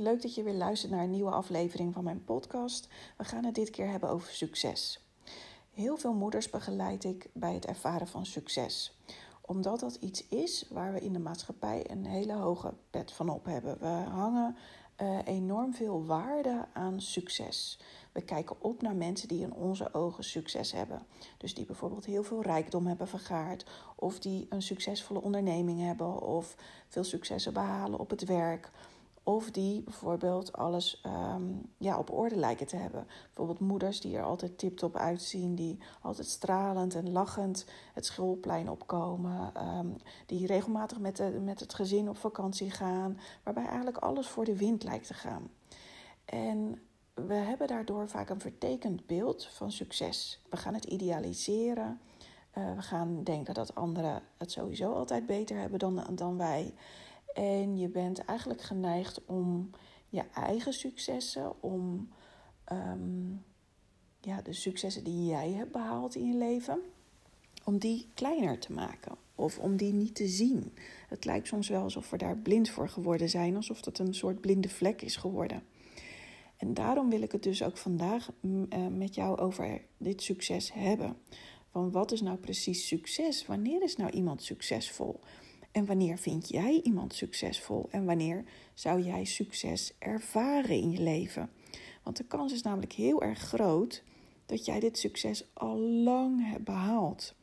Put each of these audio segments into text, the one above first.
Leuk dat je weer luistert naar een nieuwe aflevering van mijn podcast. We gaan het dit keer hebben over succes. Heel veel moeders begeleid ik bij het ervaren van succes. Omdat dat iets is waar we in de maatschappij een hele hoge pet van op hebben. We hangen uh, enorm veel waarde aan succes. We kijken op naar mensen die in onze ogen succes hebben. Dus die bijvoorbeeld heel veel rijkdom hebben vergaard, of die een succesvolle onderneming hebben, of veel successen behalen op het werk. Of die bijvoorbeeld alles um, ja, op orde lijken te hebben. Bijvoorbeeld moeders die er altijd tiptop uitzien, die altijd stralend en lachend het schoolplein opkomen. Um, die regelmatig met, de, met het gezin op vakantie gaan, waarbij eigenlijk alles voor de wind lijkt te gaan. En we hebben daardoor vaak een vertekend beeld van succes. We gaan het idealiseren. Uh, we gaan denken dat anderen het sowieso altijd beter hebben dan, dan wij. En je bent eigenlijk geneigd om je eigen successen, om um, ja, de successen die jij hebt behaald in je leven, om die kleiner te maken of om die niet te zien. Het lijkt soms wel alsof we daar blind voor geworden zijn, alsof dat een soort blinde vlek is geworden. En daarom wil ik het dus ook vandaag mm, eh, met jou over dit succes hebben. Van wat is nou precies succes? Wanneer is nou iemand succesvol? En wanneer vind jij iemand succesvol? En wanneer zou jij succes ervaren in je leven? Want de kans is namelijk heel erg groot dat jij dit succes al lang hebt behaald.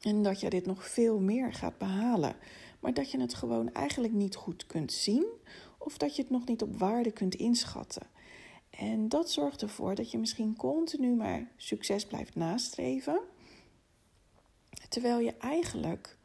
En dat je dit nog veel meer gaat behalen. Maar dat je het gewoon eigenlijk niet goed kunt zien of dat je het nog niet op waarde kunt inschatten. En dat zorgt ervoor dat je misschien continu maar succes blijft nastreven, terwijl je eigenlijk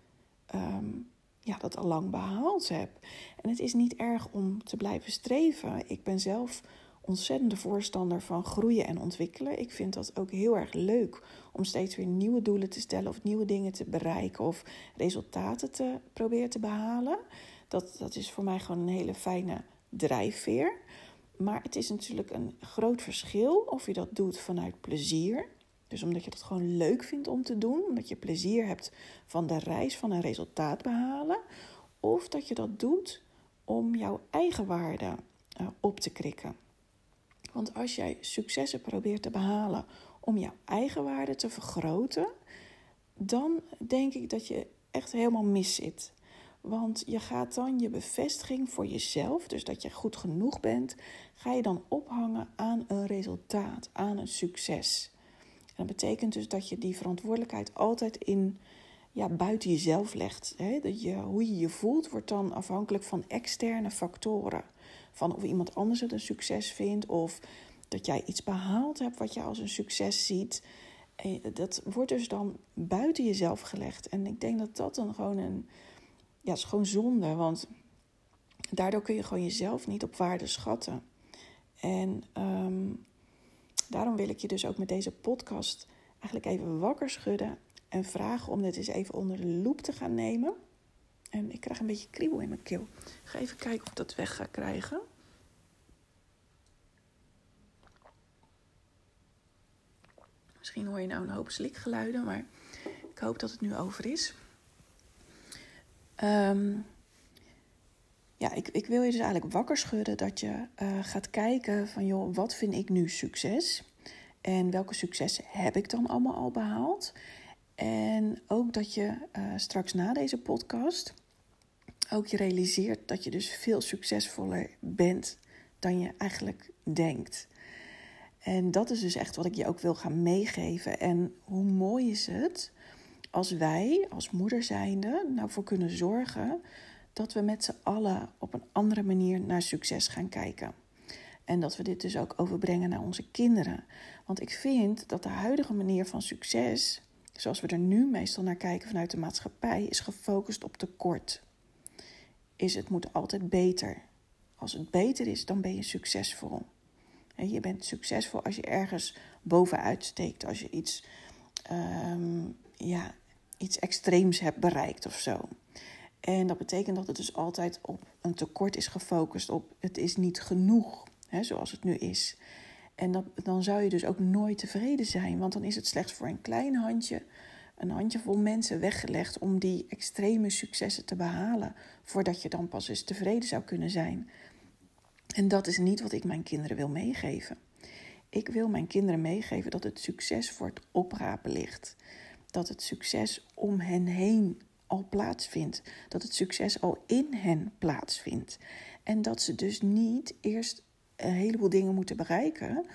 um, ja, dat al lang behaald hebt. En het is niet erg om te blijven streven. Ik ben zelf ontzettende voorstander van groeien en ontwikkelen. Ik vind dat ook heel erg leuk om steeds weer nieuwe doelen te stellen of nieuwe dingen te bereiken of resultaten te proberen te behalen. Dat, dat is voor mij gewoon een hele fijne drijfveer. Maar het is natuurlijk een groot verschil of je dat doet vanuit plezier. Dus omdat je het gewoon leuk vindt om te doen, omdat je plezier hebt van de reis van een resultaat behalen. Of dat je dat doet om jouw eigen waarde uh, op te krikken. Want als jij successen probeert te behalen om jouw eigen waarde te vergroten, dan denk ik dat je echt helemaal mis zit. Want je gaat dan je bevestiging voor jezelf, dus dat je goed genoeg bent, ga je dan ophangen aan een resultaat, aan een succes. En dat betekent dus dat je die verantwoordelijkheid altijd in, ja, buiten jezelf legt. Hè? Dat je, hoe je je voelt wordt dan afhankelijk van externe factoren. Van of iemand anders het een succes vindt of dat jij iets behaald hebt wat je als een succes ziet. Dat wordt dus dan buiten jezelf gelegd. En ik denk dat dat dan gewoon een ja, is gewoon zonde, want daardoor kun je gewoon jezelf niet op waarde schatten. En um, daarom wil ik je dus ook met deze podcast eigenlijk even wakker schudden en vragen om dit eens even onder de loep te gaan nemen. En ik krijg een beetje kriebel in mijn keel. Ik ga even kijken of ik dat weg ga krijgen. Misschien hoor je nou een hoop slikgeluiden, maar ik hoop dat het nu over is. Um, ja, ik, ik wil je dus eigenlijk wakker schudden dat je uh, gaat kijken van joh, wat vind ik nu succes? En welke successen heb ik dan allemaal al behaald? En ook dat je uh, straks na deze podcast ook je realiseert dat je dus veel succesvoller bent dan je eigenlijk denkt. En dat is dus echt wat ik je ook wil gaan meegeven. En hoe mooi is het als wij als moeder zijnde nou voor kunnen zorgen dat we met z'n allen op een andere manier naar succes gaan kijken. En dat we dit dus ook overbrengen naar onze kinderen. Want ik vind dat de huidige manier van succes, zoals we er nu meestal naar kijken vanuit de maatschappij, is gefocust op tekort. Is het moet altijd beter. Als het beter is, dan ben je succesvol. je bent succesvol als je ergens bovenuit steekt, als je iets um, ja, iets extreems hebt bereikt of zo. En dat betekent dat het dus altijd op een tekort is gefocust, op het is niet genoeg, hè, zoals het nu is. En dat, dan zou je dus ook nooit tevreden zijn, want dan is het slechts voor een klein handje, een handjevol mensen weggelegd om die extreme successen te behalen, voordat je dan pas eens tevreden zou kunnen zijn. En dat is niet wat ik mijn kinderen wil meegeven. Ik wil mijn kinderen meegeven dat het succes voor het oprapen ligt. Dat het succes om hen heen al plaatsvindt. Dat het succes al in hen plaatsvindt. En dat ze dus niet eerst een heleboel dingen moeten bereiken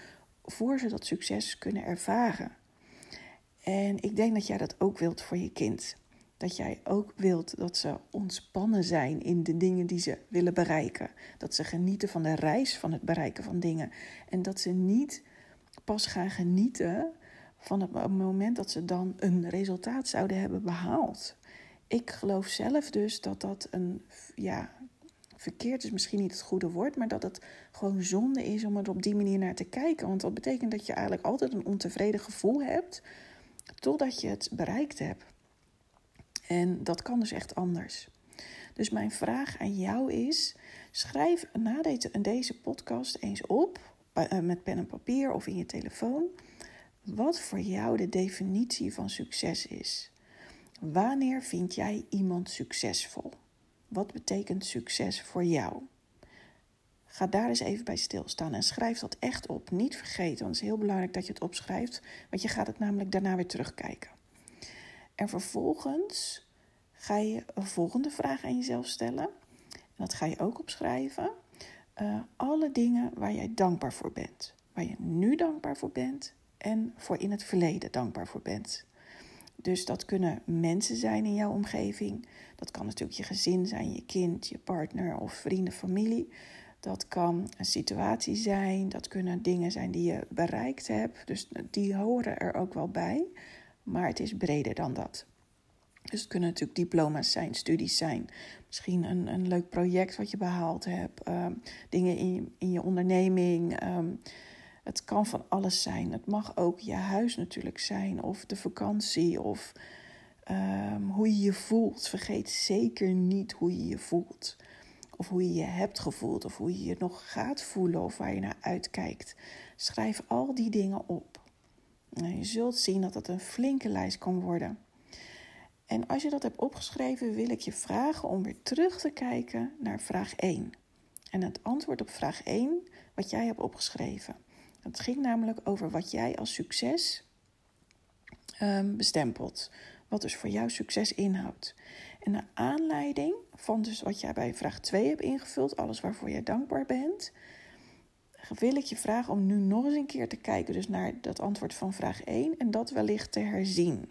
voor ze dat succes kunnen ervaren. En ik denk dat jij dat ook wilt voor je kind. Dat jij ook wilt dat ze ontspannen zijn in de dingen die ze willen bereiken. Dat ze genieten van de reis van het bereiken van dingen. En dat ze niet pas gaan genieten van het moment dat ze dan een resultaat zouden hebben behaald. Ik geloof zelf dus dat dat een, ja, verkeerd is misschien niet het goede woord, maar dat het gewoon zonde is om er op die manier naar te kijken. Want dat betekent dat je eigenlijk altijd een ontevreden gevoel hebt totdat je het bereikt hebt. En dat kan dus echt anders. Dus mijn vraag aan jou is: schrijf na deze podcast eens op eh, met pen en papier of in je telefoon wat voor jou de definitie van succes is. Wanneer vind jij iemand succesvol? Wat betekent succes voor jou? Ga daar eens even bij stilstaan en schrijf dat echt op. Niet vergeten, want het is heel belangrijk dat je het opschrijft, want je gaat het namelijk daarna weer terugkijken. En vervolgens ga je een volgende vraag aan jezelf stellen. En dat ga je ook opschrijven. Uh, alle dingen waar jij dankbaar voor bent. Waar je nu dankbaar voor bent en voor in het verleden dankbaar voor bent. Dus dat kunnen mensen zijn in jouw omgeving. Dat kan natuurlijk je gezin zijn, je kind, je partner of vrienden, familie. Dat kan een situatie zijn, dat kunnen dingen zijn die je bereikt hebt. Dus die horen er ook wel bij, maar het is breder dan dat. Dus het kunnen natuurlijk diploma's zijn, studies zijn, misschien een, een leuk project wat je behaald hebt, ehm, dingen in in je onderneming. Ehm, het kan van alles zijn. Het mag ook je huis natuurlijk zijn, of de vakantie, of ehm, hoe je je voelt. Vergeet zeker niet hoe je je voelt. Of hoe je je hebt gevoeld, of hoe je je nog gaat voelen, of waar je naar uitkijkt. Schrijf al die dingen op. Nou, je zult zien dat het een flinke lijst kan worden. En als je dat hebt opgeschreven, wil ik je vragen om weer terug te kijken naar vraag 1. En het antwoord op vraag 1, wat jij hebt opgeschreven. Het ging namelijk over wat jij als succes um, bestempelt. Wat dus voor jou succes inhoudt. En naar aanleiding van dus wat jij bij vraag 2 hebt ingevuld, alles waarvoor jij dankbaar bent, wil ik je vragen om nu nog eens een keer te kijken dus naar dat antwoord van vraag 1 en dat wellicht te herzien.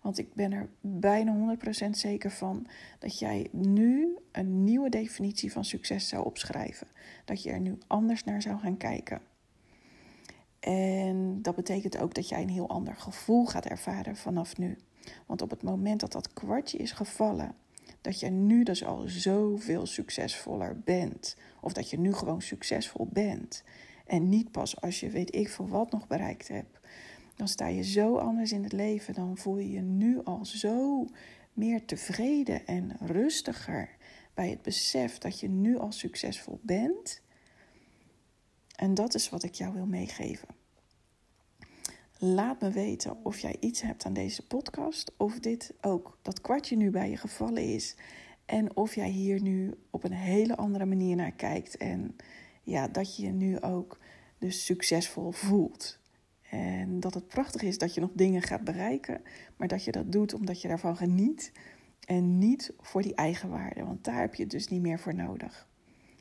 Want ik ben er bijna 100% zeker van dat jij nu een nieuwe definitie van succes zou opschrijven. Dat je er nu anders naar zou gaan kijken. En dat betekent ook dat jij een heel ander gevoel gaat ervaren vanaf nu. Want op het moment dat dat kwartje is gevallen, dat je nu dus al zoveel succesvoller bent, of dat je nu gewoon succesvol bent, en niet pas als je weet ik veel wat nog bereikt hebt, dan sta je zo anders in het leven. Dan voel je je nu al zo meer tevreden en rustiger bij het besef dat je nu al succesvol bent. En dat is wat ik jou wil meegeven. Laat me weten of jij iets hebt aan deze podcast, of dit ook dat kwartje nu bij je gevallen is en of jij hier nu op een hele andere manier naar kijkt en ja, dat je je nu ook dus succesvol voelt. En dat het prachtig is dat je nog dingen gaat bereiken, maar dat je dat doet omdat je daarvan geniet en niet voor die eigen waarde, want daar heb je het dus niet meer voor nodig.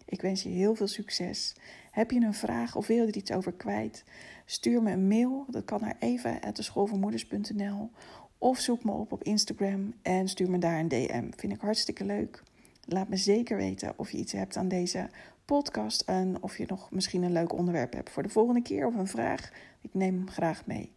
Ik wens je heel veel succes. Heb je een vraag of wil je er iets over kwijt? Stuur me een mail. Dat kan naar eva.schoolvoormoeders.nl of zoek me op op Instagram en stuur me daar een DM. Vind ik hartstikke leuk. Laat me zeker weten of je iets hebt aan deze podcast en of je nog misschien een leuk onderwerp hebt voor de volgende keer of een vraag. Ik neem hem graag mee.